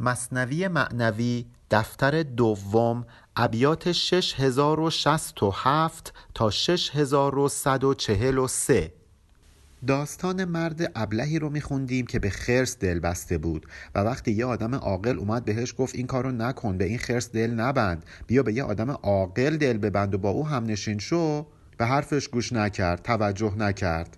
مصنوی معنوی دفتر دوم ابیات 6067 تا 6143 داستان مرد ابلهی رو میخوندیم که به خرس دل بسته بود و وقتی یه آدم عاقل اومد بهش گفت این کارو نکن به این خرس دل نبند. بیا به یه آدم عاقل دل ببند و با او هم نشین شو. به حرفش گوش نکرد توجه نکرد.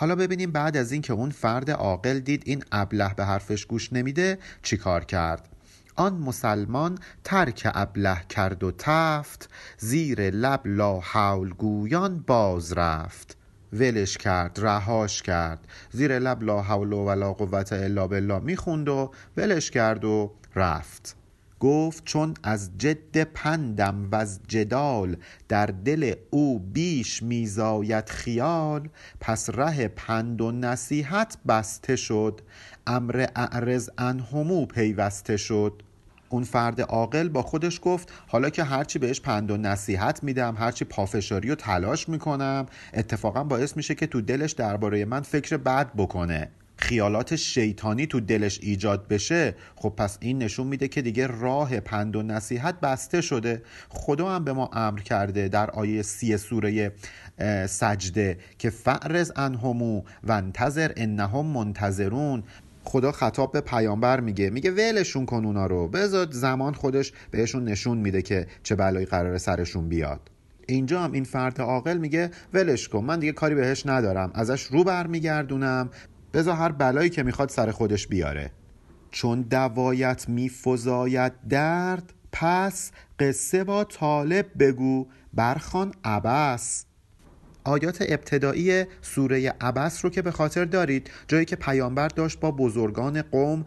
حالا ببینیم بعد از اینکه اون فرد عاقل دید این ابله به حرفش گوش نمیده چیکار کرد؟ آن مسلمان ترک ابله کرد و تفت زیر لب لا حول گویان باز رفت. ولش کرد رهاش کرد. زیر لب لا حول ولا قوت الا بالله می‌خوند و ولش کرد و رفت. گفت چون از جد پندم و از جدال در دل او بیش میزاید خیال پس ره پند و نصیحت بسته شد امر اعرض انهمو پیوسته شد. اون فرد عاقل با خودش گفت حالا که هرچی بهش پند و نصیحت میدم هرچی پافشاری و تلاش می‌کنم اتفاقا باعث میشه که تو دلش درباره من فکر بد بکنه. خیالات شیطانی تو دلش ایجاد بشه خب پس این نشون میده که دیگه راه پند و نصیحت بسته شده. خدا هم به ما امر کرده در آیه سی سوره سجده که فعرز انهمو و انتظر انهم منتظرون. خدا خطاب به پیامبر میگه میگه ولشون کن اونا رو. بذار زمان خودش بهشون نشون میده که چه بلایی قرار سرشون بیاد. اینجا هم این فرد عاقل میگه ولش کن من دیگه کاری بهش ندارم ازش رو برمیگردونم. بذار هر بلایی که می‌خواد سر خودش بیاره. چون دوایت میفزاید درد پس قصه با طالب بگو برخان عبس. آیات ابتدایی سوره عبس رو که به خاطر دارید جایی که پیامبر داشت با بزرگان قوم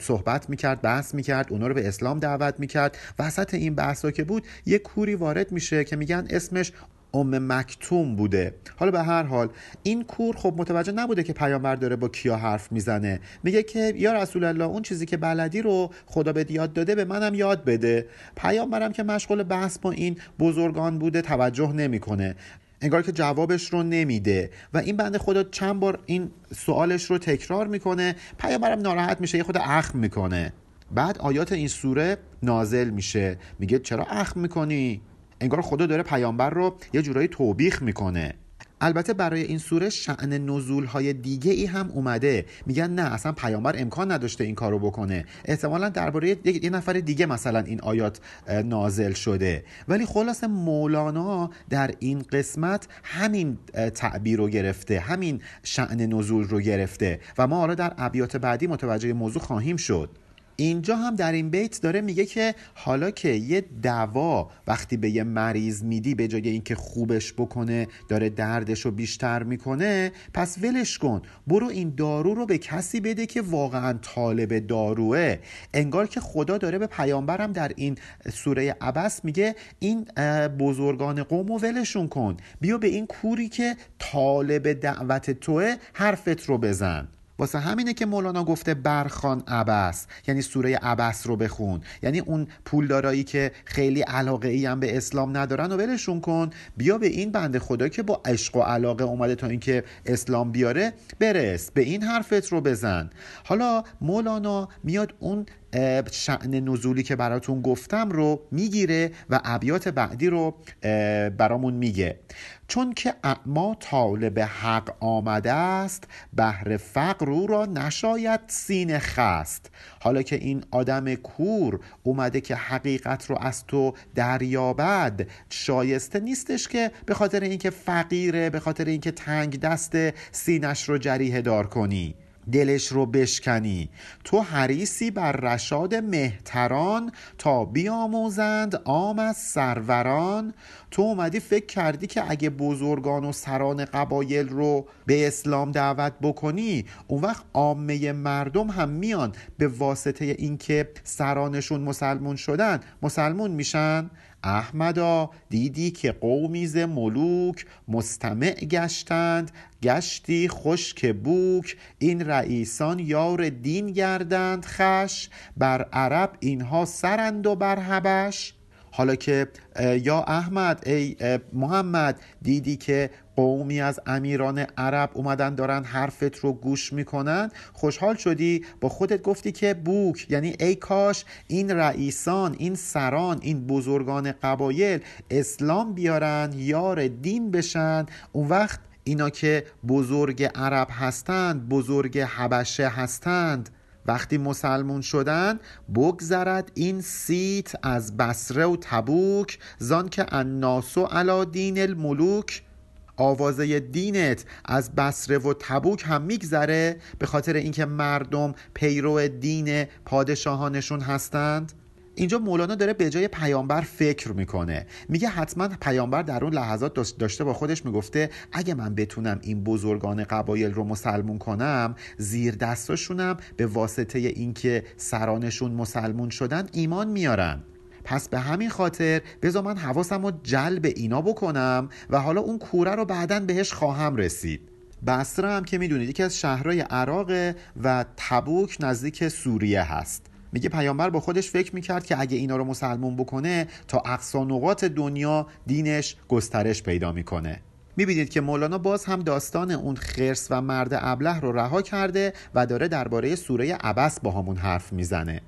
صحبت می‌کرد بحث می‌کرد اونا رو به اسلام دعوت می‌کرد. وسط این بحث که بود یه کوری وارد میشه که میگن اسمش ام مکتوم بوده. حالا به هر حال این کور خب متوجه نبوده که پیامبر داره با کیا حرف می‌زنه. میگه که یا رسول الله اون چیزی که بلدی رو خدا به یاد داده به منم یاد بده. پیامبرم که مشغول بحث با این بزرگان بوده توجه نمی‌کنه. انگار که جوابش رو نمیده. و این بنده خدا چند بار این سوالش رو تکرار می‌کنه. پیامبرم ناراحت میشه یه خود اخم می‌کنه. بعد آیات این سوره نازل میشه. میگه چرا اخم می‌کنی؟ انگار خدا داره پیامبر رو یه جورایی توبیخ می‌کنه. البته برای این سوره شعن نزول های دیگه ای هم اومده. میگن نه اصلا پیامبر امکان نداشته این کارو بکنه. احتمالا درباره یه نفر دیگه مثلا این آیات نازل شده. ولی خلاص مولانا در این قسمت همین تعبیر رو گرفته همین شعن نزول رو گرفته و ما حالا در ابیات بعدی متوجه موضوع خواهیم شد. اینجا هم در این بیت داره میگه که حالا که یه دوا وقتی به یه مریض میدی به جای اینکه خوبش بکنه داره دردش رو بیشتر می‌کنه پس ولش کن. برو این دارو رو به کسی بده که واقعا طالب داروه. انگار که خدا داره به پیامبرم در این سوره عبس میگه این بزرگان قوم و ولشون کن. بیا به این کوری که طالب دعوت توه حرفت رو بزن. واسه همینه که مولانا گفته برخان عبس یعنی سوره عبس رو بخون. یعنی اون پولدارایی که خیلی علاقه ای هم به اسلام ندارن و ولشون کن. بیا به این بنده خدا که با عشق و علاقه اومده تا اینکه اسلام بیاره برس. به این حرفت رو بزن. حالا مولانا میاد اون شعن نزولی که براتون گفتم رو می‌گیره و ابیات بعدی رو برامون میگه. چون که اعما طالب حق آمده است بهر فقر او را نشاید سینه خست. حالا که این آدم کور اومده که حقیقت رو از تو دریابد شایسته نیستش که به خاطر اینکه فقیره به خاطر اینکه تنگ دست سینش رو جریه دار کنی. دلش رو بشکنی. تو حریسی بر رشاد مهتران تا بیاموزند آم از سروران. تو اومدی فکر کردی که اگه بزرگان و سران قبایل رو به اسلام دعوت بکنی اون وقت عامه مردم هم میان به واسطه اینکه سرانشون مسلمون شدن مسلمون میشن؟ احمدا دیدی که قومیز ملوک مستمع گشتند گشتی خشک بوک. این رئیسان یار دین گردند خش بر عرب اینها سرند و بر حبش. حالا که یا احمد ای محمد دیدی که قومی از امیران عرب اومدن دارن حرفت رو گوش می‌کنن. خوشحال شدی؟ با خودت گفتی که بوک. یعنی ای کاش این رئیسان این سران این بزرگان قبایل اسلام بیارن یار دین بشن. اون وقت اینا که بزرگ عرب هستند بزرگ حبشه هستند وقتی مسلمون شدن بگذرد این سیت از بسره و تبوک. زان که الناس علا دین الملوک. آوازه دینت از بسره و تبوک هم میگذره به خاطر اینکه مردم پیرو دین پادشاهانشون هستند. اینجا مولانا داره به جای پیامبر فکر می‌کنه. میگه حتما پیامبر در اون لحظات داشته با خودش می‌گفته اگه من بتونم این بزرگان قبایل رو مسلمون کنم زیر دستاشونم به واسطه اینکه سرانشون مسلمون شدن ایمان میارن. پس به همین خاطر بذار من حواسم رو جلب اینا بکنم و حالا اون کوره رو بعدا بهش خواهم رسید. بسره هم که می‌دونید یکی از شهرهای عراق و تبوک نزدیک سوریه هست. میگه پیامبر با خودش فکر می‌کرد که اگه اینا رو مسلمون بکنه تا اقصا نقاط دنیا دینش گسترش پیدا می‌کنه. می‌بینید که مولانا باز هم داستان اون خرس و مرد ابله رو رها کرده و داره درباره سوره عبس با همون حرف می‌زنه.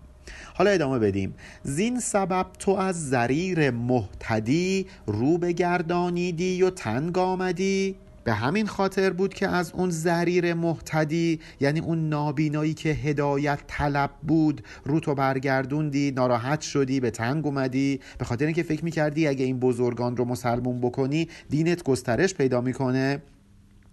حالا ادامه بدیم. زین سبب تو از زریر محتدی رو بگردانیدی و تنگ آمدی؟ به همین خاطر بود که از اون زریر محتدی یعنی اون نابینایی که هدایت طلب بود رو تو برگردوندی ناراحت شدی به تنگ اومدی. به خاطر اینکه فکر می‌کردی اگه این بزرگان رو مسلمون بکنی دینت گسترش پیدا می‌کنه.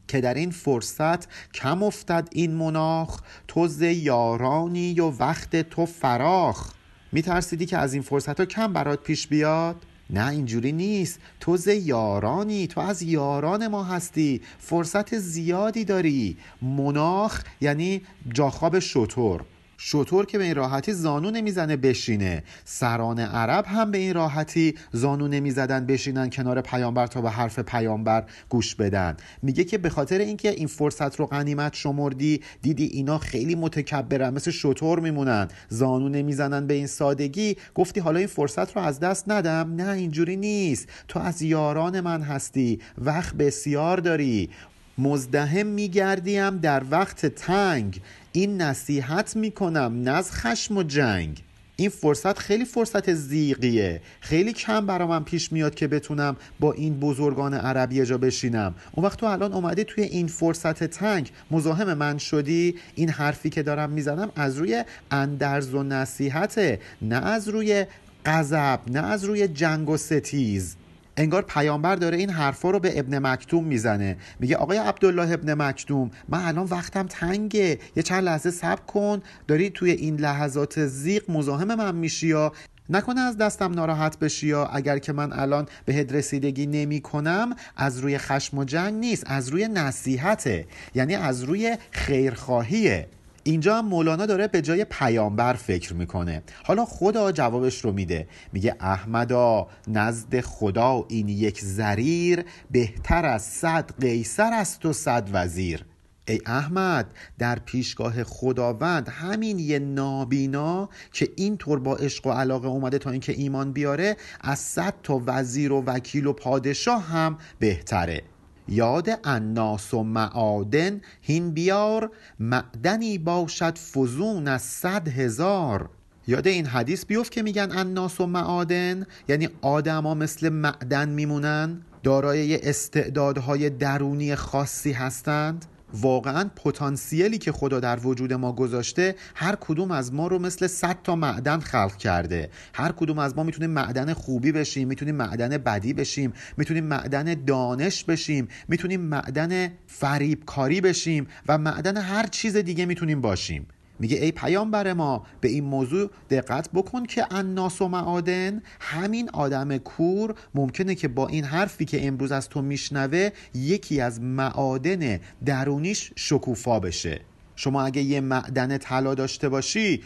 که در این فرصت کم افتد این مناخ تو یارانی و وقت تو فراخ. میترسیدی که از این فرصت ها کم برات پیش بیاد؟ نه اینجوری نیست. تو ز یارانی تو از یاران ما هستی. فرصت زیادی داری. مناخ یعنی جاخواب شطور شطور که به این راحتی زانو نمی‌زنه بشینه. سران عرب هم به این راحتی زانو نمی‌زدن بشینن کنار پیامبر تا به حرف پیامبر گوش بدن. میگه که به خاطر اینکه این فرصت رو غنیمت شمردی دیدی اینا خیلی متکبرن مثل شطور میمونن. زانو نمی‌زنن به این سادگی. گفتی حالا این فرصت رو از دست ندم. نه اینجوری نیست. تو از یاران من هستی. وقت بسیار داری. مزدهم میگردیم در وقت تنگ. این نصیحت می‌کنم نه از خشم و جنگ. این فرصت خیلی فرصت زیقیه خیلی کم برا من پیش میاد که بتونم با این بزرگان عربی جا بشینم. اون وقت تو الان اومده توی این فرصت تنگ. مزاحم من شدی؟ این حرفی که دارم می‌زنم از روی اندرز و نصیحته نه از روی غضب نه از روی جنگ و ستیز. انگار پیامبر داره این حرفا رو به ابن مکتوم می‌زنه. میگه آقای عبدالله ابن مکتوم من الان وقتم تنگه. یه چند لحظه صبر کن. داری توی این لحظات زیق مزاحم من میشی یا؟ نکنه از دستم ناراحت بشی یا؟ اگر که من الان به رسیدگی نمی کنم از روی خشم و جنگ نیست از روی نصیحته. یعنی از روی خیرخواهیه. اینجا هم مولانا داره به جای پیامبر فکر می‌کنه. حالا خدا جوابش رو میده. میگه احمدا نزد خدا این یک زریر بهتر از صد قیصر است و صد وزیر. ای احمد در پیشگاه خداوند همین یه نابینا که اینطور با عشق و علاقه اومده تا اینکه ایمان بیاره از صد تا وزیر و وکیل و پادشاه هم بهتره. یاد اناس و معادن هین بیار معدنی باشد فزون از صد هزار. یاد این حدیث بیفت که میگن اناس و معادن؟ یعنی آدما مثل معدن میمونن؟ دارای استعدادهای درونی خاصی هستند؟ واقعا پتانسیلی که خدا در وجود ما گذاشته هر کدوم از ما رو مثل 100 تا معدن خلق کرده. هر کدوم از ما می‌تونیم معدن خوبی بشیم می‌تونیم معدن بدی بشیم می‌تونیم معدن دانش بشیم می‌تونیم معدن فریبکاری بشیم و معدن هر چیز دیگه می‌تونیم باشیم. میگه ای پیامبر ما به این موضوع دقت بکن که اناس و معادن همین آدم کور ممکنه که با این حرفی که امروز از تو میشنوه یکی از معادن درونیش شکوفا بشه. شما اگه یه معدن طلا داشته باشی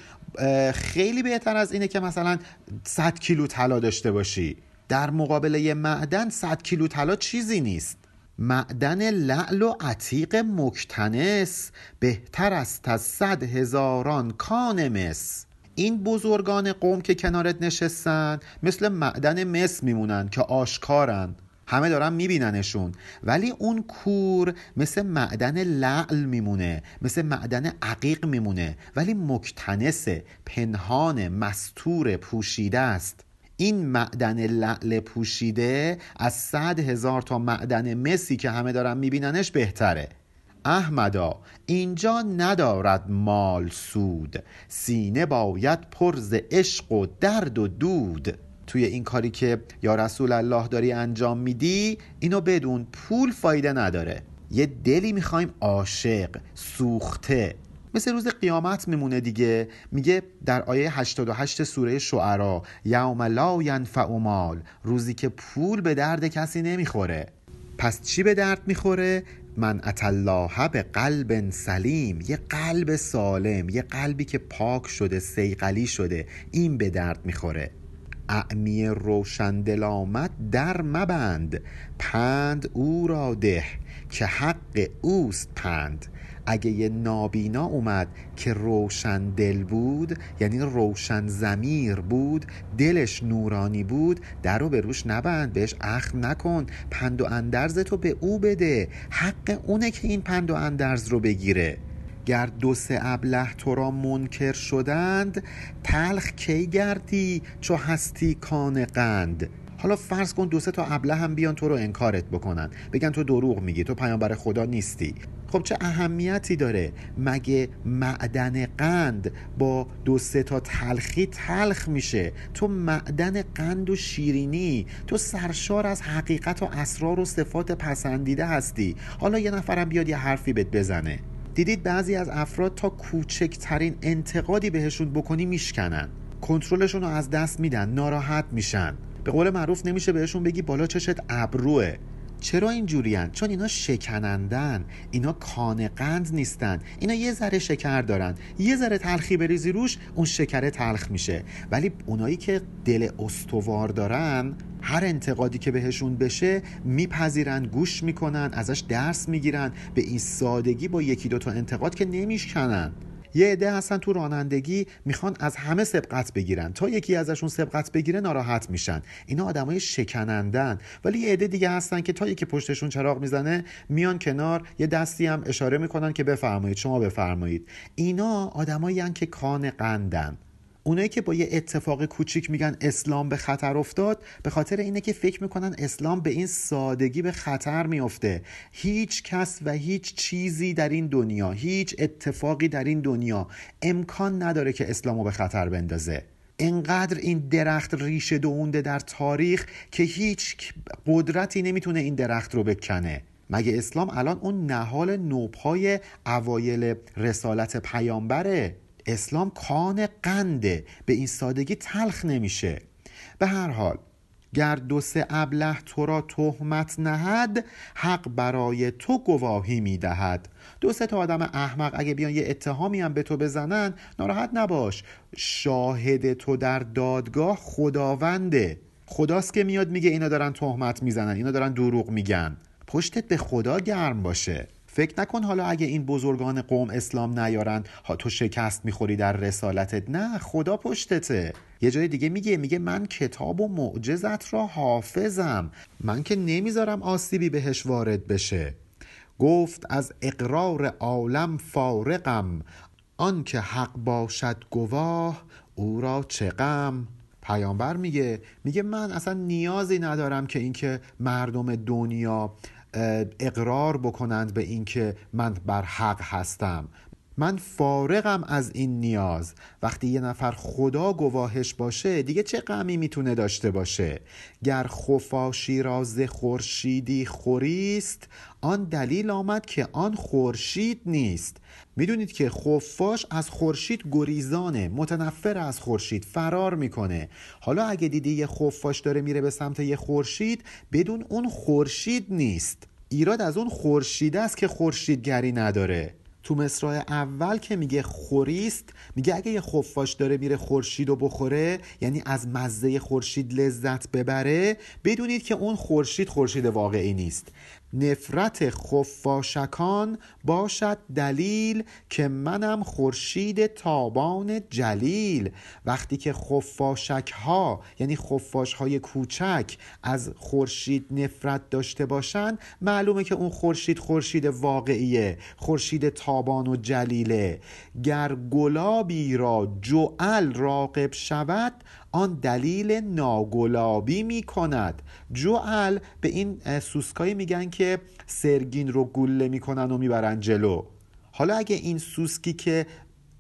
خیلی بهتر از اینه که مثلا 100 کیلو طلا داشته باشی. در مقابل یه معدن 100 کیلو طلا چیزی نیست. معدن لعل و عتیق مکتنس بهتر است از صد هزاران کان مس. این بزرگان قوم که کنارت نشستن مثل معدن مس میمونن که آشکارن. همه دارن میبیننشون. ولی اون کور مثل معدن لعل میمونه مثل معدن عقیق میمونه. ولی مکتنسه پنهان مستور پوشیده است. این معدن لعل پوشیده از صد هزار تا معدن مسی که همه دارن میبیننش بهتره. احمدا اینجا ندارد مال سود. سینه باید پرز عشق و درد و دود. توی این کاری که یا رسول الله داری انجام میدی اینو بدون پول فایده نداره. یه دلی می‌خوایم عاشق سوخته. مثل روز قیامت میمونه دیگه. میگه در آیه 88 سوره شعرا یوم لا ینفع مال روزی که پول به درد کسی نمی‌خوره. پس چی به درد می‌خوره؟ من الله به قلب سلیم یه قلب سالم یه قلبی که پاک شده سیقلی شده این به درد می‌خوره. اعمی روشن آمد در مبند پند او را ده که حق اوست پند. اگه یه نابینا اومد که روشن دل بود یعنی روشن زمیر بود دلش نورانی بود در رو به روش نبند بهش اخم نکن پند و اندرز تو به او بده. حق اونه که این پند و اندرز رو بگیره. گر دو سه ابله تو را منکر شدند تلخ کی گردی چو هستی کان قند؟ حالا فرض کن دو سه تا ابله هم بیان تو رو انکارت بکنن. بگن تو دروغ میگی تو پیامبر خدا نیستی. خب چه اهمیتی داره مگه معدن قند با دو سه تا تلخی تلخ میشه؟ تو معدن قند و شیرینی تو سرشار از حقیقت و اسرار و صفات پسندیده هستی. حالا یه نفرم بیاد یه حرفی بهت بزنه. دیدید بعضی از افراد تا کوچکترین انتقادی بهشون بکنی میشکنن. کنترلشون رو از دست میدن ناراحت میشن. به قول معروف نمیشه بهشون بگی بالا چشت ابروه. چرا اینجورین چون اینا شکنندن اینا کان قند نیستن. اینا یه ذره شکر دارن. یه ذره تلخی بریزی روش اون شکر تلخ میشه. ولی اونایی که دل استوار دارن هر انتقادی که بهشون بشه میپذیرن گوش می‌کنن ازش درس می‌گیرن. به این سادگی با یکی دوتا انتقاد که نمیشکنن. یه عده هستن تو رانندگی می‌خوان از همه سبقت بگیرن. تا یکی ازشون سبقت بگیره ناراحت میشن. اینا آدمای شکنندن. ولی یه عده دیگه هستن که تا یکی پشتشون چراغ می‌زنه میان کنار یه دستی هم اشاره می‌کنن که بفرمایید شما بفرمایید. اینا آدمایی که کان قندن. اونایی که با یه اتفاق کوچیک میگن اسلام به خطر افتاد به خاطر اینه که فکر می‌کنن اسلام به این سادگی به خطر میافته. هیچ کس و هیچ چیزی در این دنیا هیچ اتفاقی در این دنیا امکان نداره که اسلامو به خطر بندازه. انقدر این درخت ریشه دونده در تاریخ که هیچ قدرتی نمی‌تونه این درخت رو بکنه. مگه اسلام الان اون نهال نوپای اوایل رسالت پیامبره؟ اسلام کان قنده به این سادگی تلخ نمیشه. به هر حال گر دو سه ابله تو را تهمت نهد حق برای تو گواهی می‌دهد. دو سه تا آدم احمق اگه بیان یه اتهامی هم به تو بزنن ناراحت نباش. شاهد تو در دادگاه خداونده. خداست که میاد میگه اینا دارن تهمت می‌زنن اینا دارن دروغ میگن. پشتت به خدا گرم باشه. فکر نکن حالا اگه این بزرگان قوم اسلام نیارن ها تو شکست می‌خوری در رسالتت. نه خدا پشتته. یه جای دیگه میگه میگه من کتاب و معجزت را حافظم. من که نمی‌ذارم آسیبی بهش وارد بشه. گفت از اقرار عالم فارقم آن که حق باشد گواه او را چه پیامبر میگه میگه من اصلا نیازی ندارم که اینکه مردم دنیا اقرار بکنند به اینکه من بر حق هستم. من فارغم از این نیاز. وقتی یه نفر خدا گواهش باشه دیگه چه غمی می‌تونه داشته باشه؟ گر خفاشی را ز خورشیدی خوریست آن دلیل آمد که آن خورشید نیست. می‌دونید که خفاش از خورشید گریزانه متنفر از خورشید فرار می‌کنه. حالا اگه دیدی یه خفاش داره میره به سمت یه خورشید بدون اون خورشید نیست. ایراد از اون خورشید است که خورشیدگری نداره. تو مصرع اول که میگه خوریست میگه اگه یه خفاش داره میره خورشید رو بخوره یعنی از مزه خورشید لذت ببره بدونید که اون خورشید خورشید واقعی نیست. نفرت خفاشکان باشد دلیل که منم خورشید تابان جلیل. وقتی که خفاشک ها یعنی خفاش های کوچک از خورشید نفرت داشته باشن معلومه که اون خورشید خورشید واقعیه خورشید تابان و جلیله. گر گلابی را جعل راقب شود آن دلیل ناگلابی می کند جعل به این سوسکایی میگن که سرگین رو گله می‌کنن و می‌برن جلو. حالا اگه این سوسکی که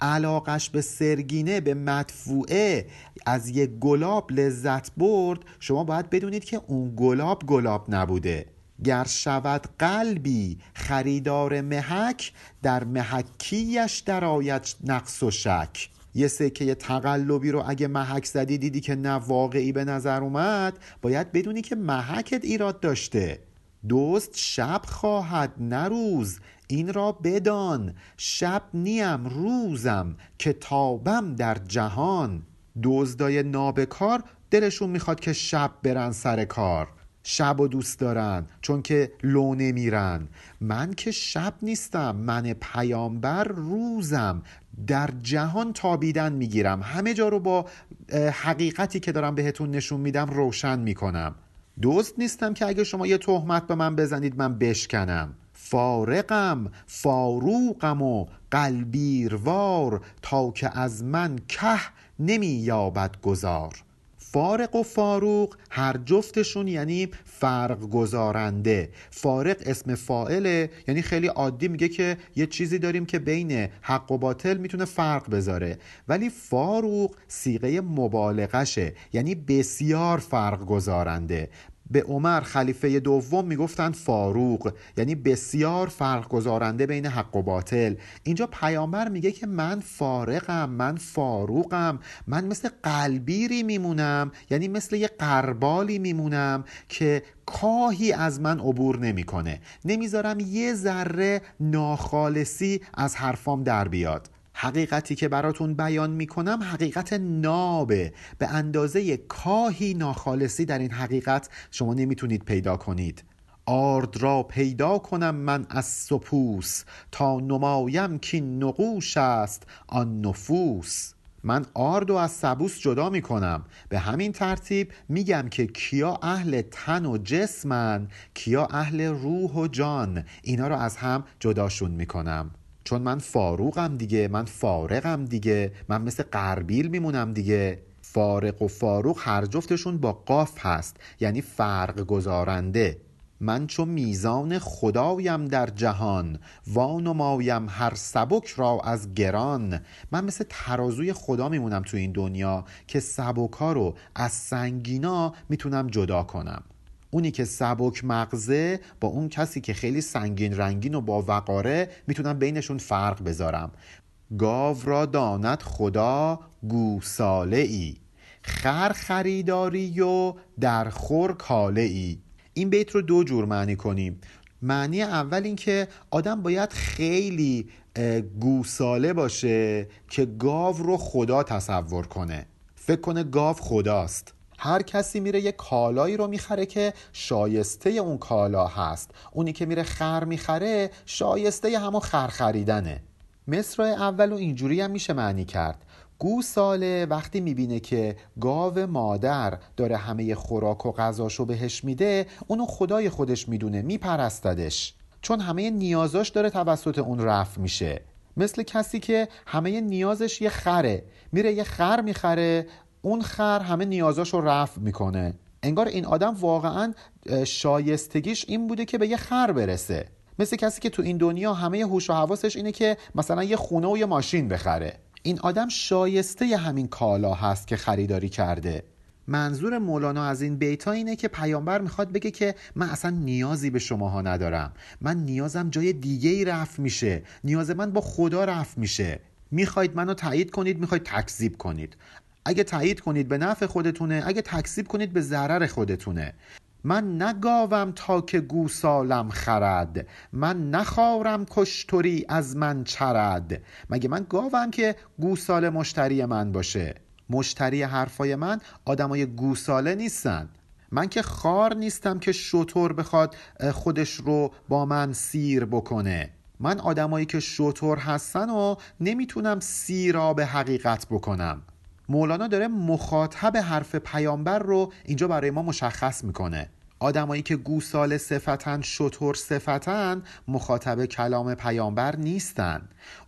علاقش به سرگینه به مدفوعه از یک گلاب لذت برد شما باید بدونید که اون گلاب گلاب نبوده. گر شود قلبی خریدار محک در محکیش درآید نقص و شک. یه سکه تقلبی رو اگه محک زدی دیدی که نه واقعی به نظر اومد باید بدونی که محکت ایراد داشته. دوست شب خواهد نه روز. این را بدان. شب نیم روزم که تابم در جهان. دزدای نابکار دلشون می‌خواد که شب برن سر کار. شب و دوست دارن چون که لو نمیرن. من که شب نیستم من پیامبر روزم. در جهان تابیدن می‌گیرم. همه جا رو با حقیقتی که دارم بهتون نشون میدم روشن می‌کنم. دوست نیستم که اگه شما یه تهمت به من بزنید من بشکنم. فارقم فاروقم و قلبیروار تا که از من که نمی یابد گذار فارق و فاروق هر جفتشون یعنی فرق گذارنده فارق اسم فائله یعنی خیلی عادی میگه که یه چیزی داریم که بین حق و باطل می‌تونه فرق بذاره. ولی فاروق سیغه مبالغشه یعنی بسیار فرق گذارنده به عمر خلیفه دوم می‌گفتند فاروق یعنی بسیار فرق گذارنده بین حق و باطل. اینجا پیامبر میگه که من فارقم من فاروقم من مثل قلبیری میمونم یعنی مثل یه قربالی میمونم که کاهی از من عبور نمی‌کنه. نمی‌ذارم یه ذره ناخالصی از حرفام در بیاد. حقیقتی که براتون بیان می‌کنم حقیقت نابه. به اندازه کاهی ناخالصی در این حقیقت شما نمی‌تونید پیدا کنید. آرد را پیدا کنم من از سپوس تا نمایم که نقوش است آن نفوس. من آرد و از سبوس جدا می‌کنم. به همین ترتیب میگم که کیا اهل تن و جسمن کیا اهل روح و جان. اینا رو از هم جداشون می‌کنم. چون من فاروقم دیگه من فارقم دیگه. من مثل قربیل میمونم دیگه. فارق و فاروق هر جفتشون با قاف هست یعنی فرق گذارنده من چون میزان خدایم در جهان وانمایم هر سبک را از گران. من مثل ترازوی خدا میمونم تو این دنیا که سبکا رو از سنگینا می‌تونم جدا کنم. اونی که سبک مغزه با اون کسی که خیلی سنگین رنگین و با وقاره می‌تونم بینشون فرق بذارم. گاو را داند خدا گوساله ای خر خریداری و در خور کاله ای این بیت رو دو جور معنی کنیم. معنی اول این که آدم باید خیلی گوساله باشه که گاو رو خدا تصور کنه. فکر کنه گاو خداست. هر کسی میره یه کالایی رو می‌خره که شایسته اون کالا هست. اونی که میره خر می‌خره شایسته همون خر خریدنه. مصر اول و اینجوری هم میشه معنی کرد. گوساله وقتی می‌بینه که گاو مادر داره همه خوراک و غذاشو بهش میده اونو خدای خودش می‌دونه میپرستدش. چون همه نیازاش داره توسط اون رفع میشه. مثل کسی که همه نیازش یه خره. میره یه خر می‌خره اون خر همه نیازاش رو رفع می‌کنه. انگار این آدم واقعا شایستگیش این بوده که به یه خر برسه. مثل کسی که تو این دنیا همه هوش و حواسش اینه که مثلا یه خونه و یه ماشین بخره. این آدم شایسته همین کالا هست که خریداری کرده. منظور مولانا از این بیتا اینه که پیامبر می‌خواد بگه که من اصلا نیازی به شماها ندارم. من نیازم جای دیگه ای رفت میشه. نیاز من با خدا رفت میشه. می‌خواید منو تایید کنید می‌خواید تکذیب کنید. اگه تایید کنید به نفع خودتونه اگه تکذیب کنید به ضرر خودتونه. من نگاوم تا که گوسالم خرد. من نخارم کشتری از من چرد. مگه من گاوم که گوسال مشتری من باشه؟ مشتری حرفای من آدمای گوساله نیستن. من که خار نیستم که شطور بخواد خودش رو با من سیر بکنه. من آدمایی که شطور هستن و نمی‌تونم سیرا به حقیقت بکنم. مولانا داره مخاطب حرف پیامبر رو اینجا برای ما مشخص می‌کنه. آدمایی که گوساله صفتن شطور صفتن مخاطب کلام پیامبر نیستن.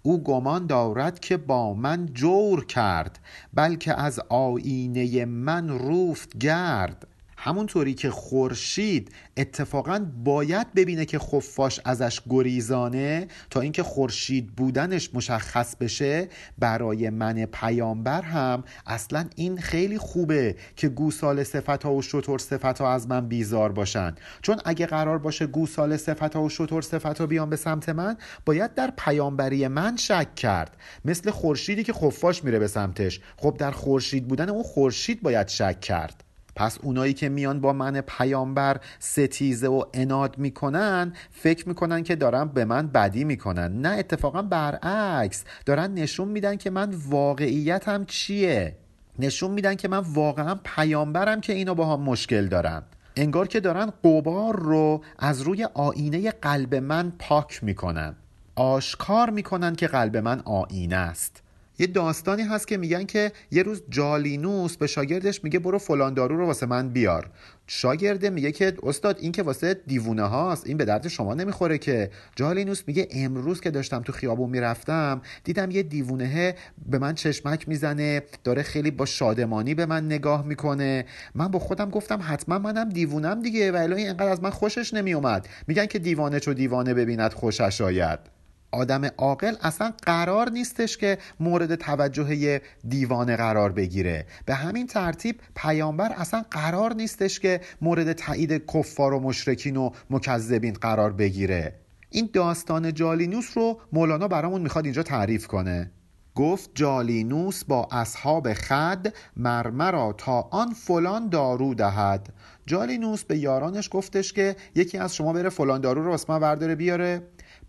او گمان دارد که با من جور کرد بلکه از آینه من روفت گرد. همونطوری که خورشید اتفاقا باید ببینه که خفاش ازش گریزانه تا اینکه خورشید بودنش مشخص بشه برای من پیامبر هم اصلا این خیلی خوبه که گوسال صفت ها و شطور صفت ها از من بیزار باشن. چون اگه قرار باشه گوسال صفت ها و شطور صفت ها بیان به سمت من باید در پیامبری من شک کرد. مثل خورشیدی که خفاش میره به سمتش. خب در خورشید بودن اون خورشید باید شک کرد. پس اونایی که میان با من پیامبر ستیزه و اناد می‌کنن فکر می‌کنن که دارن به من بدی می‌کنن. نه اتفاقا برعکس. دارن نشون میدن که من واقعیتم چیه. نشون میدن که من واقعا پیامبرم که اینو با هم مشکل دارن. انگار که دارن قبار رو از روی آینه قلب من پاک می‌کنن. آشکار می‌کنن که قلب من آینه است. یه داستانی هست که میگن که یه روز جالینوس به شاگردش میگه برو فلان دارو رو واسه من بیار. شاگرده میگه که استاد این که واسه دیوونه هاست این به درد شما نمی‌خوره که. جالینوس میگه امروز که داشتم تو خیابون می‌رفتم دیدم یه دیوونه به من چشمک می‌زنه داره خیلی با شادمانی به من نگاه می‌کنه. من با خودم گفتم حتما منم دیوونم دیگه و اینقدر از من خوشش نمیومد. میگن که دیوانه چو دیوانه ببیند خوشش آید. آدم عاقل اصلا قرار نیستش که مورد توجه دیوانه قرار بگیره. به همین ترتیب پیامبر اصلا قرار نیستش که مورد تایید کفار و مشرکین و مکذبین قرار بگیره. این داستان جالینوس رو مولانا برامون می‌خواد اینجا تعریف کنه. گفت جالینوس با اصحاب خد مرمرا تا آن فلان دارو دهد. جالینوس به یارانش گفتش که یکی از شما بره فلان دارو رو واسه من بیاره.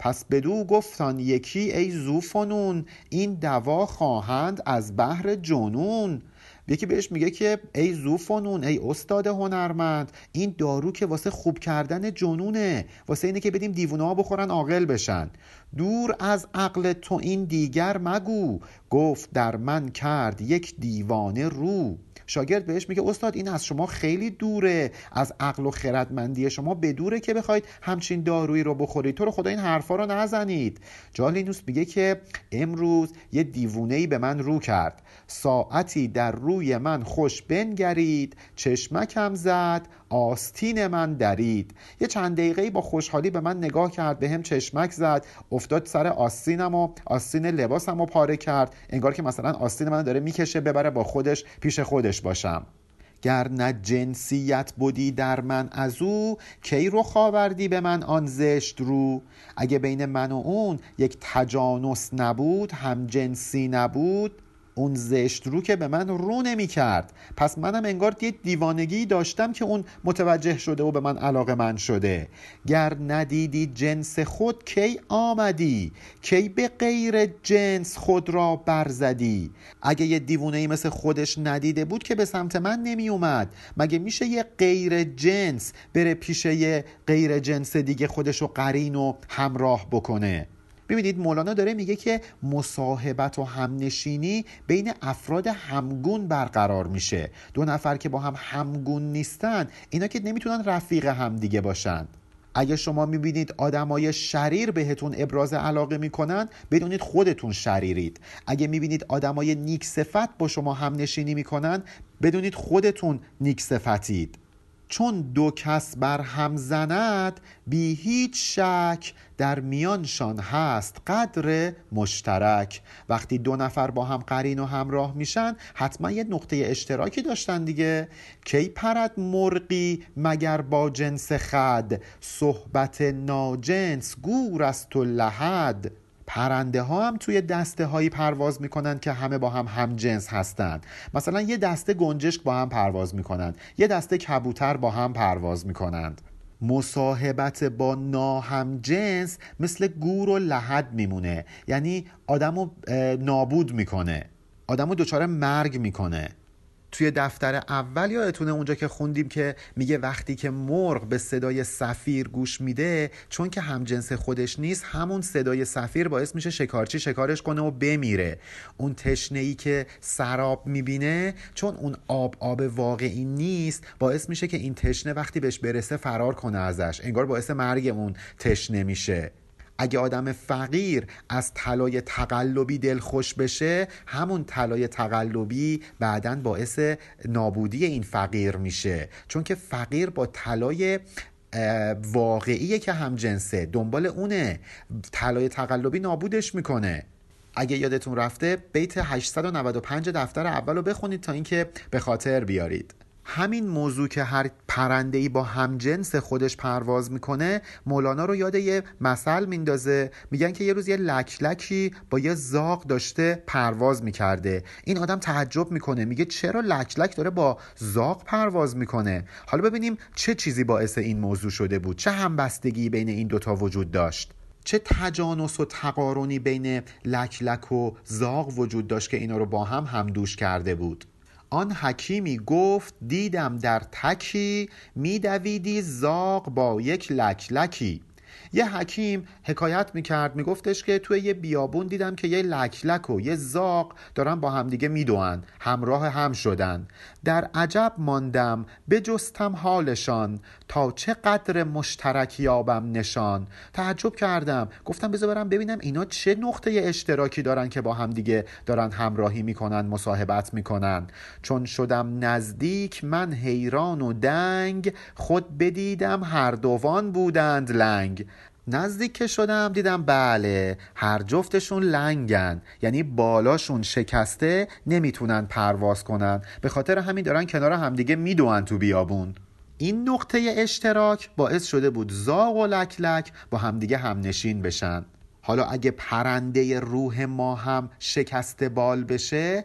پس بدو گفتان یکی ای زوفنون این دوا خواهند از بحر جنون. یکی بهش میگه که ای زوفنون ای استاد هنرمند این دارو که واسه خوب کردن جنونه واسه اینه که بدیم دیوونه ها بخورن عاقل بشن. دور از عقل تو این دیگر مگو گفت در من کرد یک دیوانه رو. شاگرد بهش میگه استاد این از شما خیلی دوره از عقل و خردمندی شما بدوره که بخواید همچین دارویی رو بخورید. تو رو خدا این حرفا رو نزنید. جالینوس میگه که امروز یه دیوونه به من رو کرد. ساعتی در روی من خوش بنگرید چشمکم زد آستین من درید. یه چند دقیقه با خوشحالی به من نگاه کرد به هم چشمک زد افتاد سر آستینم و آستین لباسم رو پاره کرد. انگار که مثلا آستین من داره می‌کشه ببره با خودش پیش خودش باشم. گر نه جنسیت بودی در من از او کی رو خاوردی به من آن زشت رو؟ اگه بین من و اون یک تجانس نبود هم جنسی نبود اون زشت رو که به من رو نمی کرد پس منم انگار یه دیوانگی داشتم که اون متوجه شده و به من علاقه من شده. گر ندیدی جنس خود کی آمدی؟ کی به غیر جنس خود را برزدی؟ اگه یه دیوانه ای مثل خودش ندیده بود که به سمت من نمی اومد مگه میشه یه غیر جنس بره پیش یه غیر جنس دیگه خودش رو قرین و همراه بکنه؟ ببینید مولانا داره میگه که مصاحبت و همنشینی بین افراد همگون برقرار میشه. دو نفر که با هم همگون نیستن اینا که نمی‌تونن رفیق همدیگه باشن. اگه شما می‌بینید آدمای شریر بهتون ابراز علاقه می‌کنن بدونید خودتون شریرید. اگه می‌بینید آدمای نیک صفت با شما همنشینی می‌کنن بدونید خودتون نیک صفتید. چون دو کس بر هم زند بی هیچ شک در میانشان هست قدر مشترک. وقتی دو نفر با هم قرین و همراه میشن حتما یه نقطه اشتراکی داشتن دیگه. کی پرد مرقی مگر با جنس خد؟ صحبت ناجنس گور است و لحد. پرنده ها هم توی دسته هایی پرواز می‌کنند که همه با هم هم جنس هستند مثلا یه دسته گنجشک با هم پرواز می‌کنند یه دسته کبوتر با هم پرواز می‌کنند. مصاحبت با ناهم جنس مثل گور و لحد میمونه یعنی آدم رو نابود می‌کنه. آدم رو دچار مرگ می‌کنه. توی دفتر اول یادتونه اونجا که خوندیم که میگه وقتی که مرغ به صدای سفیر گوش میده چون که همجنس خودش نیست همون صدای سفیر باعث میشه شکارچی شکارش کنه و بمیره. اون تشنه ای که سراب می‌بینه چون اون آب آب واقعی نیست باعث میشه که این تشنه وقتی بهش برسه فرار کنه ازش. انگار باعث مرگ اون تشنه میشه. اگه آدم فقیر از طلای تقلبی دلخوش بشه همون طلای تقلبی بعدا باعث نابودی این فقیر میشه. چون که فقیر با طلای واقعیه که هم جنسه. دنبال اونه. طلای تقلبی نابودش می‌کنه. اگه یادتون رفته بیت 895 دفتر اول رو بخونید تا اینکه به خاطر بیارید. همین موضوع که هر پرنده ای با همجنس خودش پرواز می‌کنه مولانا رو یاد یه مثل میندازه. میگن که یه روز یه لکلکی با یه زاغ داشته پرواز می‌کرده. این آدم تعجب می‌کنه. میگه چرا لکلک داره با زاغ پرواز می‌کنه؟ حالا ببینیم چه چیزی باعث این موضوع شده بود. چه همبستگی بین این دوتا وجود داشت؟ چه تجانس و تقارنی بین لکلک و زاغ وجود داشت که اینا رو با هم همدوش کرده بود؟ آن حکیمی گفت دیدم در تکی میدویدی زاغ با یک لکلکی. یه حکیم حکایت می‌کرد میگفتش که توی یه بیابون دیدم که یه لکلک و یه زاق دارن با همدیگه میدوان همراه هم شدن. در عجب ماندم بجستم حالشان تا چه قدر مشترک یابم نشان. تعجب کردم گفتم بذار برم ببینم اینا چه نقطه اشتراکی دارن که با همدیگه دارن همراهی می‌کنن مصاحبت می‌کنن. چون شدم نزدیک من حیران و دنگ خود بدیدم هر دوان بودند لنگ. نزدیک که شدم دیدم بله هر جفتشون لنگن یعنی بالاشون شکسته نمی‌تونن پرواز کنن. به خاطر همین دارن کنار همدیگه میدوان تو بیابون. این نقطه اشتراک باعث شده بود زاغ و لکلک با همدیگه همنشین بشن. حالا اگه پرنده روح ما هم شکسته بال بشه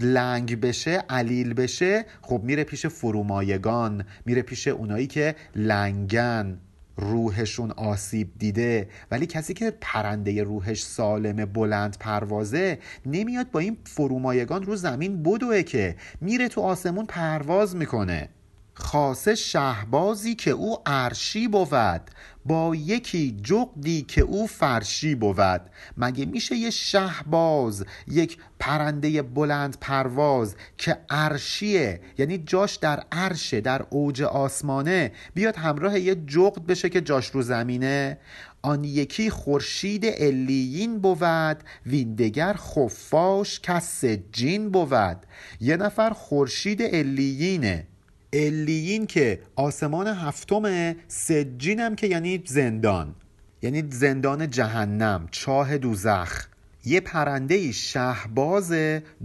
لنگ بشه علیل بشه خب میره پیش فرومایگان میره پیش اونایی که لنگن. روحشون آسیب دیده. ولی کسی که پرنده روحش سالم بلند پروازه نمیاد با این فرومایگان رو زمین بدوه که میره تو آسمون پرواز می‌کنه. خاصه شهبازی که او عرشی بود. با یکی جغدی که او فرشی بود. مگه میشه یه شهباز یک پرنده بلند پرواز که عرشیه یعنی جاش در عرشه در اوج آسمانه بیاد همراه یه جغد بشه که جاش رو زمینه؟ آن یکی خورشید الیین بود ویندگر خفاش که سجین بود. یه نفر خورشید الیینه الیین که آسمان هفتمه سجین هم که یعنی زندان. یعنی زندان جهنم چاه دوزخ. یه پرنده شهباز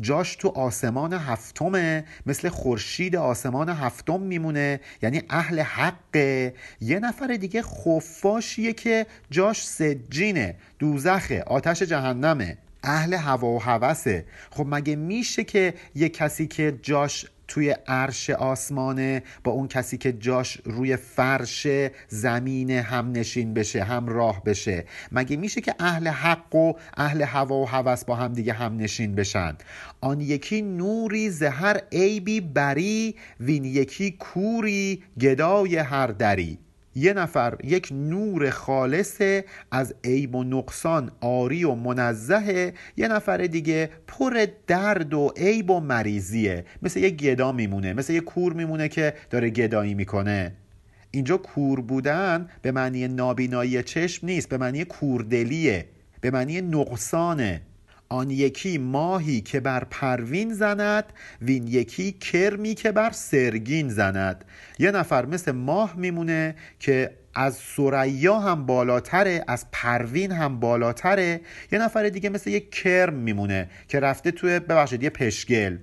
جاش تو آسمان هفتمه مثل خورشید آسمان هفتم میمونه یعنی اهل حقه یه نفر دیگه خفاشیه که جاش سجینه دوزخه آتش جهنمه اهل هوا و هوسه خب مگه میشه که یه کسی که جاش توی عرش آسمانه با اون کسی که جاش روی فرش زمین هم نشین بشه هم راه بشه. مگه میشه که اهل حق و اهل هوا و هوس با هم دیگه هم نشین بشن؟ آن یکی نوری زهر عیبی بری وین یکی کوری گدای هر دری. یه نفر یک نور خالصه از عیب و نقصان آری و منزهه یه نفر دیگه پر درد و عیب و مریضیه. مثل یه گدا میمونه مثل یه کور میمونه که داره گدایی می‌کنه. اینجا کور بودن به معنی نابینایی چشم نیست به معنی کوردلیه به معنی نقصانه. آن یکی ماهی که بر پروین زند وین یکی کرمی که بر سرگین زند. یه نفر مثل ماه میمونه که از ثریا هم بالاتره از پروین هم بالاتره. یه نفر دیگه مثل یه کرم میمونه که رفته توی ببخشید یه پشگل.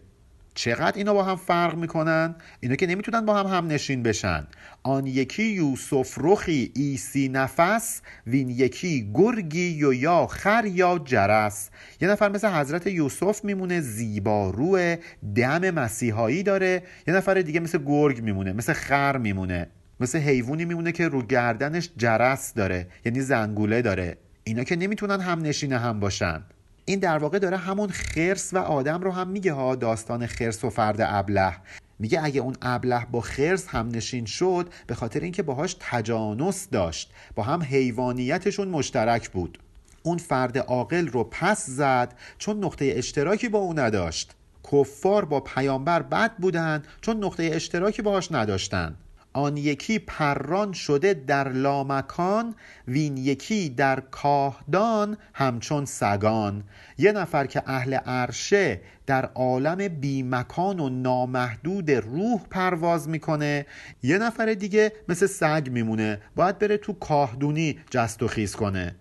چقدر اینا با هم فرق می‌کنن؟ اینا که نمی‌تونن با هم هم نشین بشن. آن یکی یوسف رخی عیسی نفس وین یکی گرگی و یا خر با جرس. یه نفر مثل حضرت یوسف میمونه زیبا روه دم مسیحایی داره. یه نفر دیگه مثل گرگ میمونه مثل خر میمونه. مثل حیوانی میمونه که رو گردنش جرس داره یعنی زنگوله داره. اینا که نمی‌تونن هم نشین هم باشن. این در واقع داره همون خرس و آدم رو هم میگه ها داستان خرس و فرد ابله. میگه اگه اون ابله با خرس هم نشین شد به خاطر اینکه باهاش تجانس داشت با هم حیوانیتشون مشترک بود. اون فرد عاقل رو پس زد چون نقطه اشتراکی با او نداشت. کفار با پیامبر بد بودن چون نقطه اشتراکی باهاش نداشتن. آن یکی پران شده در لامکان وین یکی در کاهدان همچون سگان. یه نفر که اهل عرشه در عالم بیمکان و نامحدود روح پرواز می‌کنه یه نفر دیگه مثل سگ میمونه. باید بره تو کاهدونی جست و خیز کنه.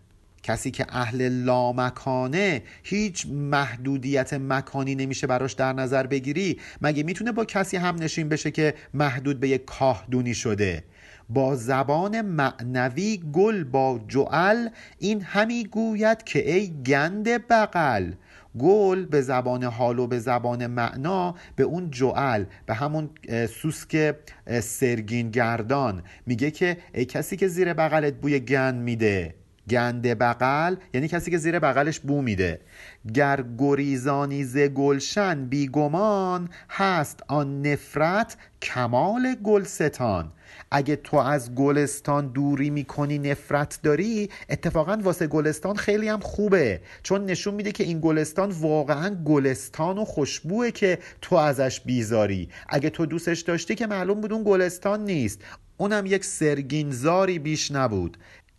کسی که اهل لامکانه هیچ محدودیت مکانی نمیشه براش در نظر بگیری مگه می‌تونه با کسی هم نشین بشه که محدود به یک کاهدونی شده؟ با زبان معنوی گل با جعل این همی گوید که ای گند بغل. گل به زبان حال و به زبان معنا به اون جعل به همون سوسک سرگین گردان میگه که ای کسی که زیر بغلت بوی گند میده. گنده بغل یعنی کسی که زیر بغلش بو میده. گر گریزانی ز گلشن بیگمان هست آن نفرت کمال گلستان. اگه تو از گلستان دوری می‌کنی نفرت داری اتفاقا واسه گلستان خیلی هم خوبه. چون نشون میده که این گلستان واقعا گلستان و خوشبوه که تو ازش بیزاری. اگه تو دوستش داشتی که معلوم بود اون گلستان نیست. اونم یک سرگینزاری بیش نبود.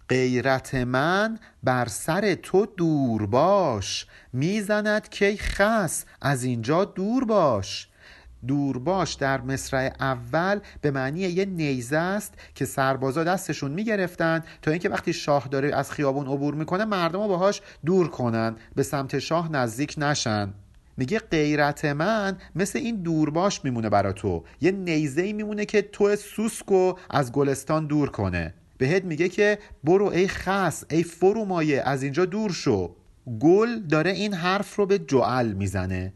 غیرت من بر سر تو دور باش می‌زند که خس از اینجا دور باش. دور باش در مصرع اول به معنی یه نیزه است که سربازا دستشون می‌گرفتن تا اینکه وقتی شاه داره از خیابون عبور می‌کنه مردم رو باهاش دور کنن به سمت شاه نزدیک نشن. میگه غیرت من مثل این دورباش میمونه برا تو. یه نیزه ای میمونه که تو سوسکو از گلستان دور کنه. بهت میگه که برو ای خس ای فرومایه از اینجا دور شو. گل داره این حرف رو به جعل می‌زنه.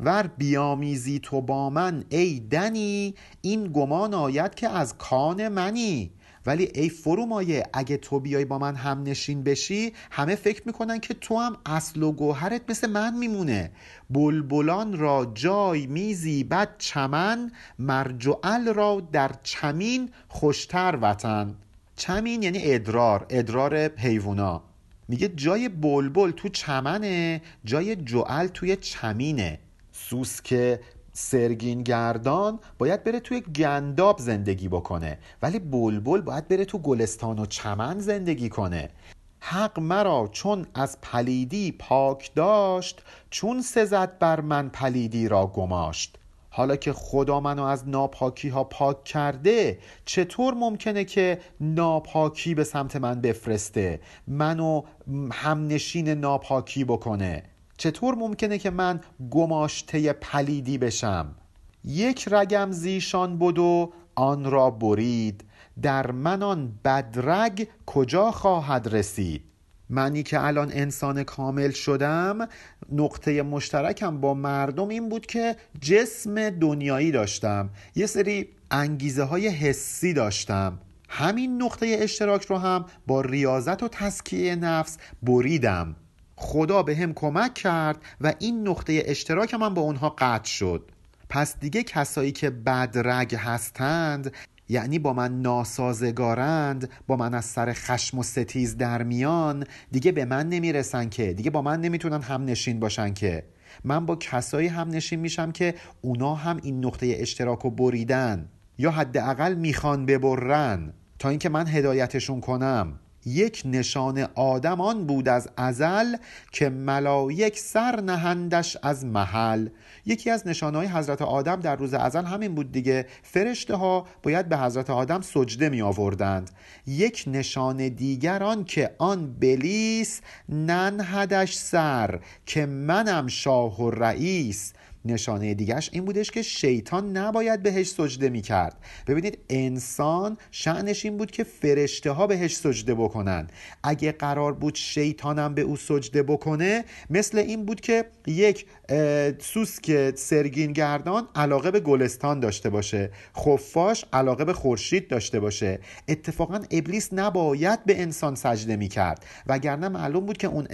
ور بیامیزی تو با من ای دنی این گمان آید که از کان منی. ولی ای فرومایه اگه تو بیای با من هم نشین بشی همه فکر می‌کنن که تو هم اصل و گوهرت مثل من میمونه. بلبلان را جای میزی بد چمن مرجعل را در چمین خوشتر وطن. چمین یعنی ادرار ادرار حیوونا. میگه جای بلبل تو چمنه جای جعل توی چمینه. سوسک سرگین گردان باید بره توی گنداب زندگی بکنه ولی بلبل باید بره تو گلستان و چمن زندگی کنه. حق مرا چون از پلیدی پاک داشت چون سزد بر من پلیدی را گماشت. حالا که خدا منو از ناپاکی ها پاک کرده چطور ممکنه که ناپاکی به سمت من بفرسته؟ منو همنشین ناپاکی بکنه. چطور ممکنه که من گماشته پلیدی بشم؟ یک رگم زیشان بود و آن را برید. در من آن بدرگ کجا خواهد رسید؟ منی که الان انسان کامل شدم نقطه مشترکم با مردم این بود که جسم دنیایی داشتم. یه سری انگیزه های حسی داشتم. همین نقطه اشتراک رو هم با ریاضت و تسکیه نفس بریدم. خدا به هم کمک کرد و این نقطه اشتراک من با اونها قطع شد. پس دیگه کسایی که بدرگ هستند یعنی با من ناسازگارند با من از سر خشم و ستیز در میان دیگه به من نمی‌رسن که دیگه با من نمی‌تونن هم نشین باشن که. من با کسایی هم نشین میشم که اونا هم این نقطه اشتراک رو بریدن یا حداقل می‌خوان ببرن تا اینکه من هدایتشون کنم. یک نشان آدم آن بود از ازل که ملایک سر نهندش از محل. یکی از نشانهای حضرت آدم در روز ازل همین بود دیگه فرشته ها باید به حضرت آدم سجده می آوردند یک نشان دیگر آن که آن بلیس ننهدش سر که منم شاه و رئیس. نشانه دیگرش این بودش که شیطان نباید بهش سجده می‌کرد. ببینید انسان شعنش این بود که فرشته ها بهش سجده بکنن. اگه قرار بود شیطانم به او سجده بکنه مثل این بود که یک سوسک سرگین گردان علاقه به گلستان داشته باشه. خفاش علاقه به خورشید داشته باشه. اتفاقا ابلیس نباید به انسان سجده می‌کرد. وگرنه معلوم بود که اون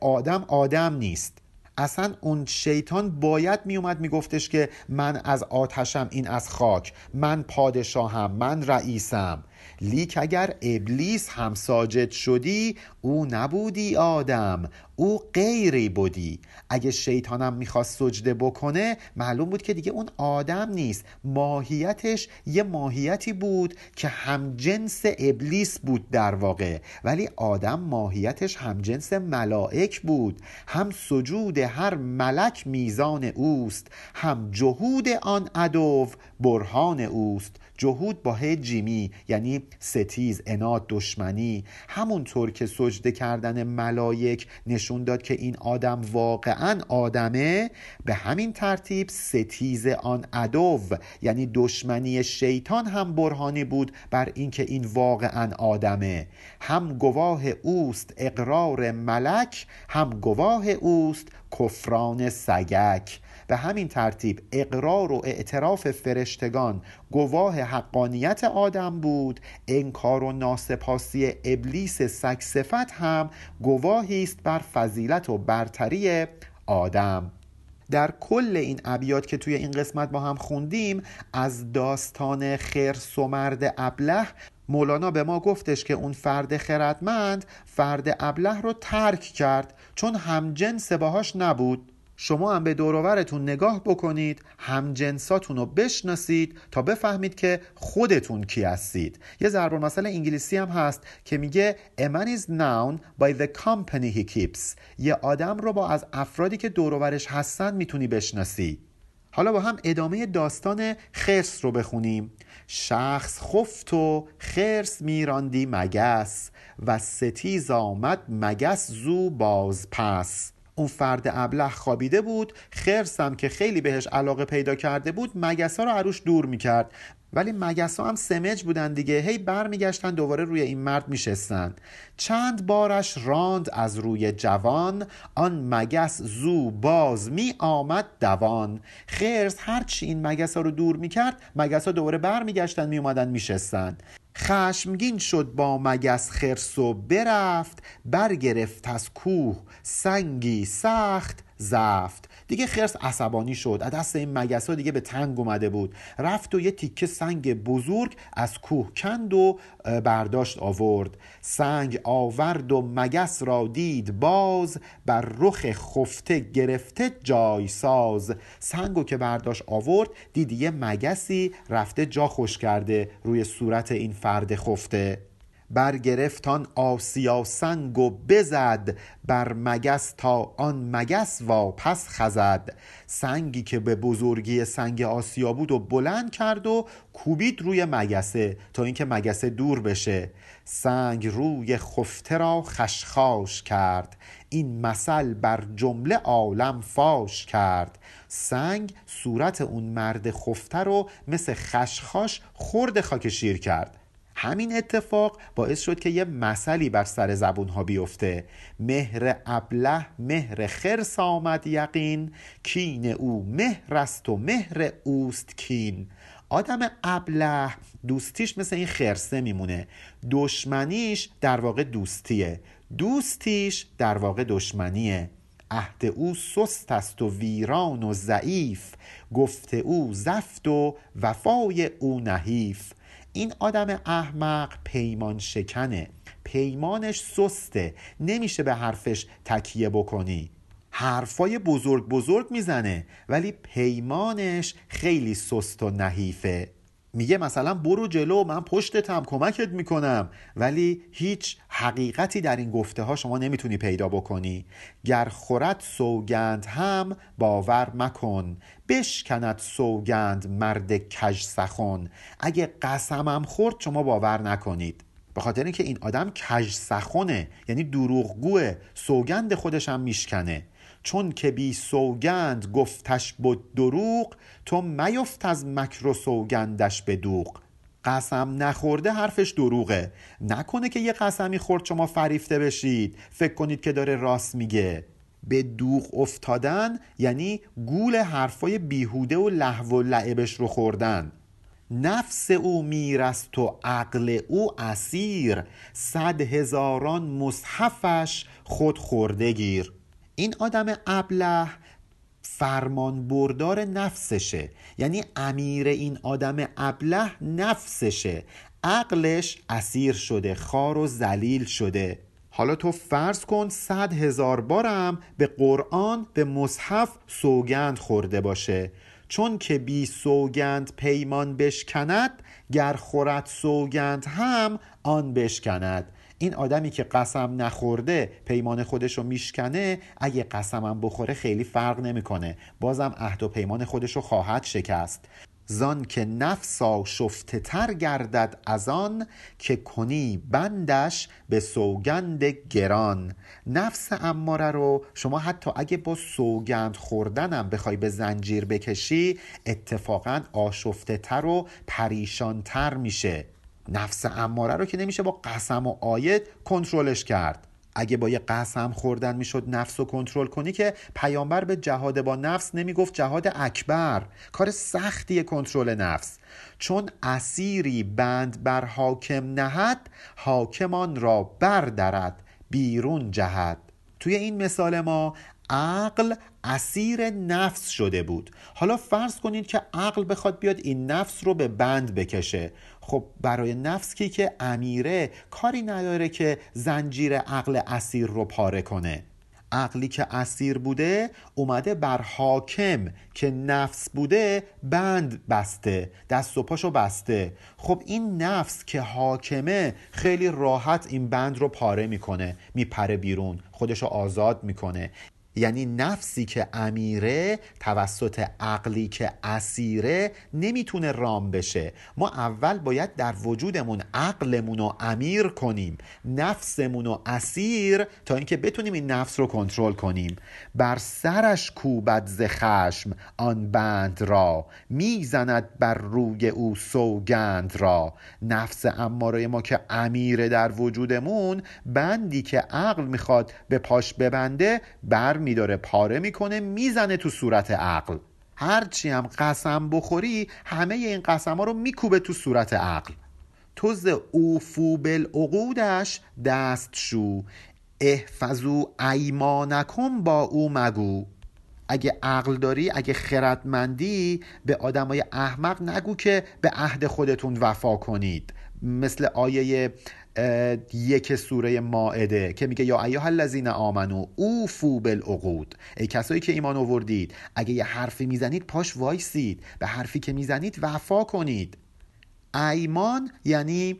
آدم آدم نیست. اصلا اون شیطان باید میومد میگفتش که من از آتشم این از خاک من پادشاهم من رئیسم. لیک اگر ابلیس هم ساجد شدی او نبودی آدم. او غیری بودی. اگه شیطانم می‌خواست سجده بکنه معلوم بود که دیگه اون آدم نیست. ماهیتش یه ماهیتی بود که همجنس ابلیس بود در واقع. ولی آدم ماهیتش همجنس ملائک بود. هم سجود هر ملک میزان اوست هم جهود آن عدو برهان اوست. جهود با جیمی یعنی ستیز اناد دشمنی. همونطور که سجده کردن ملایک نشون داد که این آدم واقعا آدمه. به همین ترتیب ستیز آن عدو یعنی دشمنی شیطان هم برهانی بود بر اینکه این واقعا آدمه. هم گواه اوست اقرار ملک هم گواه اوست کفران سگک. به همین ترتیب اقرار و اعتراف فرشتگان گواه حقانیت آدم بود انکار و ناسپاسی ابلیس سگ صفت هم گواهی است بر فضیلت و برتری آدم. در کل این ابیات که توی این قسمت با هم خوندیم از داستان خرس و مرد ابله مولانا به ما گفتش که اون فرد خردمند فرد ابله رو ترک کرد چون همجنس باهاش نبود. شما هم به دوروورتون نگاه بکنید هم جنساتون رو بشناسید تا بفهمید که خودتون کی هستید. یه ضرب مثلا انگلیسی هم هست که میگه a man is known by the company he keeps. یه آدم رو با از افرادی که دوروورش هستن می‌تونی بشناسی. حالا با هم ادامه داستان خرس رو بخونیم. شخص خفت و خرس میراندی مگس و ستیز آمد مگس زو باز پس. اون فرد ابله خوابیده بود خرسم که خیلی بهش علاقه پیدا کرده بود مگسا رو عروش دور می‌کرد. ولی مگسا هم سمج بودن دیگه. هی برمیگشتن دوباره روی این مرد میشستن. چند بارش راند از روی جوان. آن مگس زو باز می آمد دوان. خرس هرچی این مگس ها رو دور می‌کرد مگس ها دوباره برمیگشتن می اومدن میشستن. خشمگین شد با مگس خرس و برفت برگرفت از کوه سنگی سخت زفت. دیگه خرس عصبانی شد. از دست این ها دیگه به تنگ اومده بود. رفت و یه تیکه سنگ بزرگ از کوه کند و برداشت آورد. سنگ آورد و مگس را دید. باز بر رخ خفته گرفته جای ساز. سنگو که برداشت آورد دید یه مگسی رفته جا خوش کرده روی صورت این فرد خفته. برگرفتان آسیا سنگ و بزد بر مگس تا آن مگس واپس خزد. سنگی که به بزرگی سنگ آسیا بود و بلند کرد و کوبید روی مگسه تا اینکه مگسه دور بشه. سنگ روی خفته را خشخاش کرد. این مثل بر جمله عالم فاش کرد. سنگ صورت اون مرد خفته رو مثل خشخاش خورد خاک شیر کرد. همین اتفاق باعث شد که یه مسئلی بر سر زبون ها بیفته. مهر ابله مهر خرس آمد یقین. کین او مهر است و مهر اوست کین. آدم ابله دوستیش مثل این خرسه میمونه. دشمنیش در واقع دوستیه. دوستیش در واقع دشمنیه. عهد او سست است و ویران و ضعیف. گفته او زفت و وفای او نحیف. این آدم احمق پیمان شکنه. پیمانش سسته. نمیشه به حرفش تکیه بکنی. حرفای بزرگ بزرگ می‌زنه ولی پیمانش خیلی سست و نحیفه. میگه مثلا برو جلو من پشتتم کمکت می‌کنم. ولی هیچ حقیقتی در این گفته ها شما نمی‌تونی پیدا بکنی. گر خورد سوگند هم باور مکن. بشکند سوگند مرد کج سخن اگه قسمم خورد شما باور نکنید. به خاطر اینکه این آدم کج سخنه یعنی دروغگوه. سوگند خودش هم میشکنه. چون که بی سوگند گفتش بود دروغ تو میفت از مکر و سوگندش به دوغ. قسم نخورده حرفش دروغه. نکنه که یه قسمی خورد شما فریفته بشید. فکر کنید که داره راست میگه. به دوغ افتادن یعنی گول حرفای بیهوده و لحو و لعبش رو خوردن. نفس او میرست و عقل او اسیر. صد هزاران مصحفش خود خورده گیر. این آدم ابله فرمان بردار نفسشه. یعنی امیر این آدم ابله نفسشه. عقلش اسیر شده خار و زلیل شده. حالا تو فرض کن صد هزار بارم به قرآن به مصحف سوگند خورده باشه. چون که بی سوگند پیمان بشکند گر خورد سوگند هم آن بشکند. این آدمی که قسم نخورده پیمان خودش رو میشکنه اگه قسمم بخوره خیلی فرق نمی‌کنه. بازم عهد و پیمان خودش رو خواهد شکست. زان که نفسا شفته تر گردد از آن که کنی بندش به سوگند گران. نفس اماره رو شما حتی اگه با سوگند خوردنم بخوای به زنجیر بکشی اتفاقا آشفته تر و پریشان تر میشه. نفس اماره رو که نمیشه با قسم و آیت کنترلش کرد. اگه با یه قسم خوردن می‌شد نفس رو کنترل کنی که پیامبر به جهاد با نفس نمی‌گفت جهاد اکبر. کار سختیه کنترل نفس. چون اسیری بند بر حاکم نهد حاکمان را بردرد بیرون جهد. توی این مثال ما عقل اسیر نفس شده بود. حالا فرض کنید که عقل بخواد بیاد این نفس رو به بند بکشه. خب برای نفس کی که امیره کاری نداره که زنجیر عقل اسیر رو پاره کنه. عقلی که اسیر بوده اومده بر حاکم که نفس بوده بند بسته دست و پاشو بسته. خب این نفس که حاکمه خیلی راحت این بند رو پاره می‌کنه میپره بیرون خودشو آزاد می‌کنه. یعنی نفسی که امیره توسط عقلی که اسیره نمی‌تونه رام بشه. ما اول باید در وجودمون عقلمون رو امیر کنیم نفسمون رو اسیر تا اینکه بتونیم این نفس رو کنترل کنیم. بر سرش کوبد ز خشم آن بند را می‌زند بر روی او سوگند را. نفس اماره ما که امیره در وجودمون بندی که عقل می‌خواد به پاش ببنده بر میداره پاره می‌کنه می‌زنه تو صورت عقل. هرچی هم قسم بخوری همه این قسم ها رو میکوبه تو صورت عقل. تو ز اوفو بالعقودش دست شو احفظو ایمانکم با او مگو. اگه عقل داری اگه خردمندی به آدمای احمق نگو که به عهد خودتون وفا کنید. مثل آیه یک سوره ماعده که میگه یا ایها الذین آمنو اوفو بالعقود. ای کسایی که ایمان آوردید اگه یه حرفی می‌زنید پاش وایسید. به حرفی که می‌زنید وفا کنید. ایمان یعنی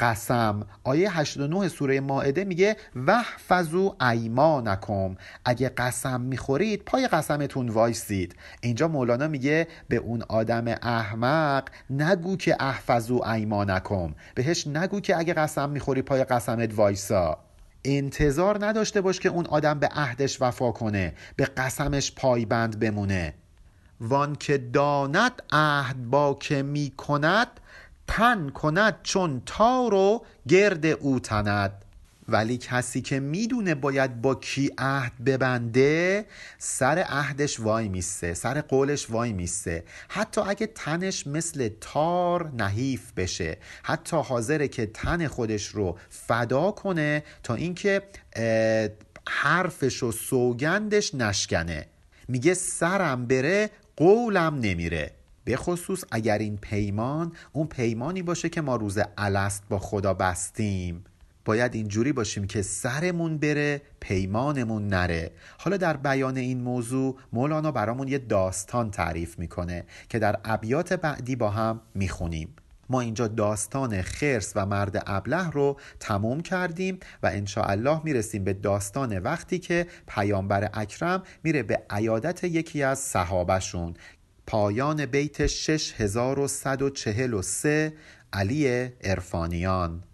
قسم. آیه 89 سوره ماعده میگه وحفظو ایمانکم اگه قسم می‌خورید پای قسمتون وایسید. اینجا مولانا میگه به اون آدم احمق نگو که احفظو ایمانکم بهش نگو که اگه قسم می‌خوری پای قسمت وایسا. انتظار نداشته باش که اون آدم به عهدش وفا کنه به قسمش پایبند بمونه. وان که داند عهد با که می‌کند تن کند چون تار و گرد او تند. ولی کسی که می‌دونه باید با کی عهد ببنده سر عهدش وای میسته سر قولش وای میسته حتی اگه تنش مثل تار نحیف بشه حتی حاضره که تن خودش رو فدا کنه تا اینکه حرفش و سوگندش نشکنه. میگه سرم بره قولم نمیره. به خصوص اگر این پیمان اون پیمانی باشه که ما روز الست با خدا بستیم. باید اینجوری باشیم که سرمون بره پیمانمون نره. حالا در بیان این موضوع مولانا برامون یه داستان تعریف می‌کنه که در ابیات بعدی با هم می‌خونیم. ما اینجا داستان خرس و مرد ابله رو تموم کردیم و الله می‌رسیم به داستان وقتی که پیامبر اکرم میره به عیادت یکی از صحابشون پایان بیت 6143 علی ارفانیان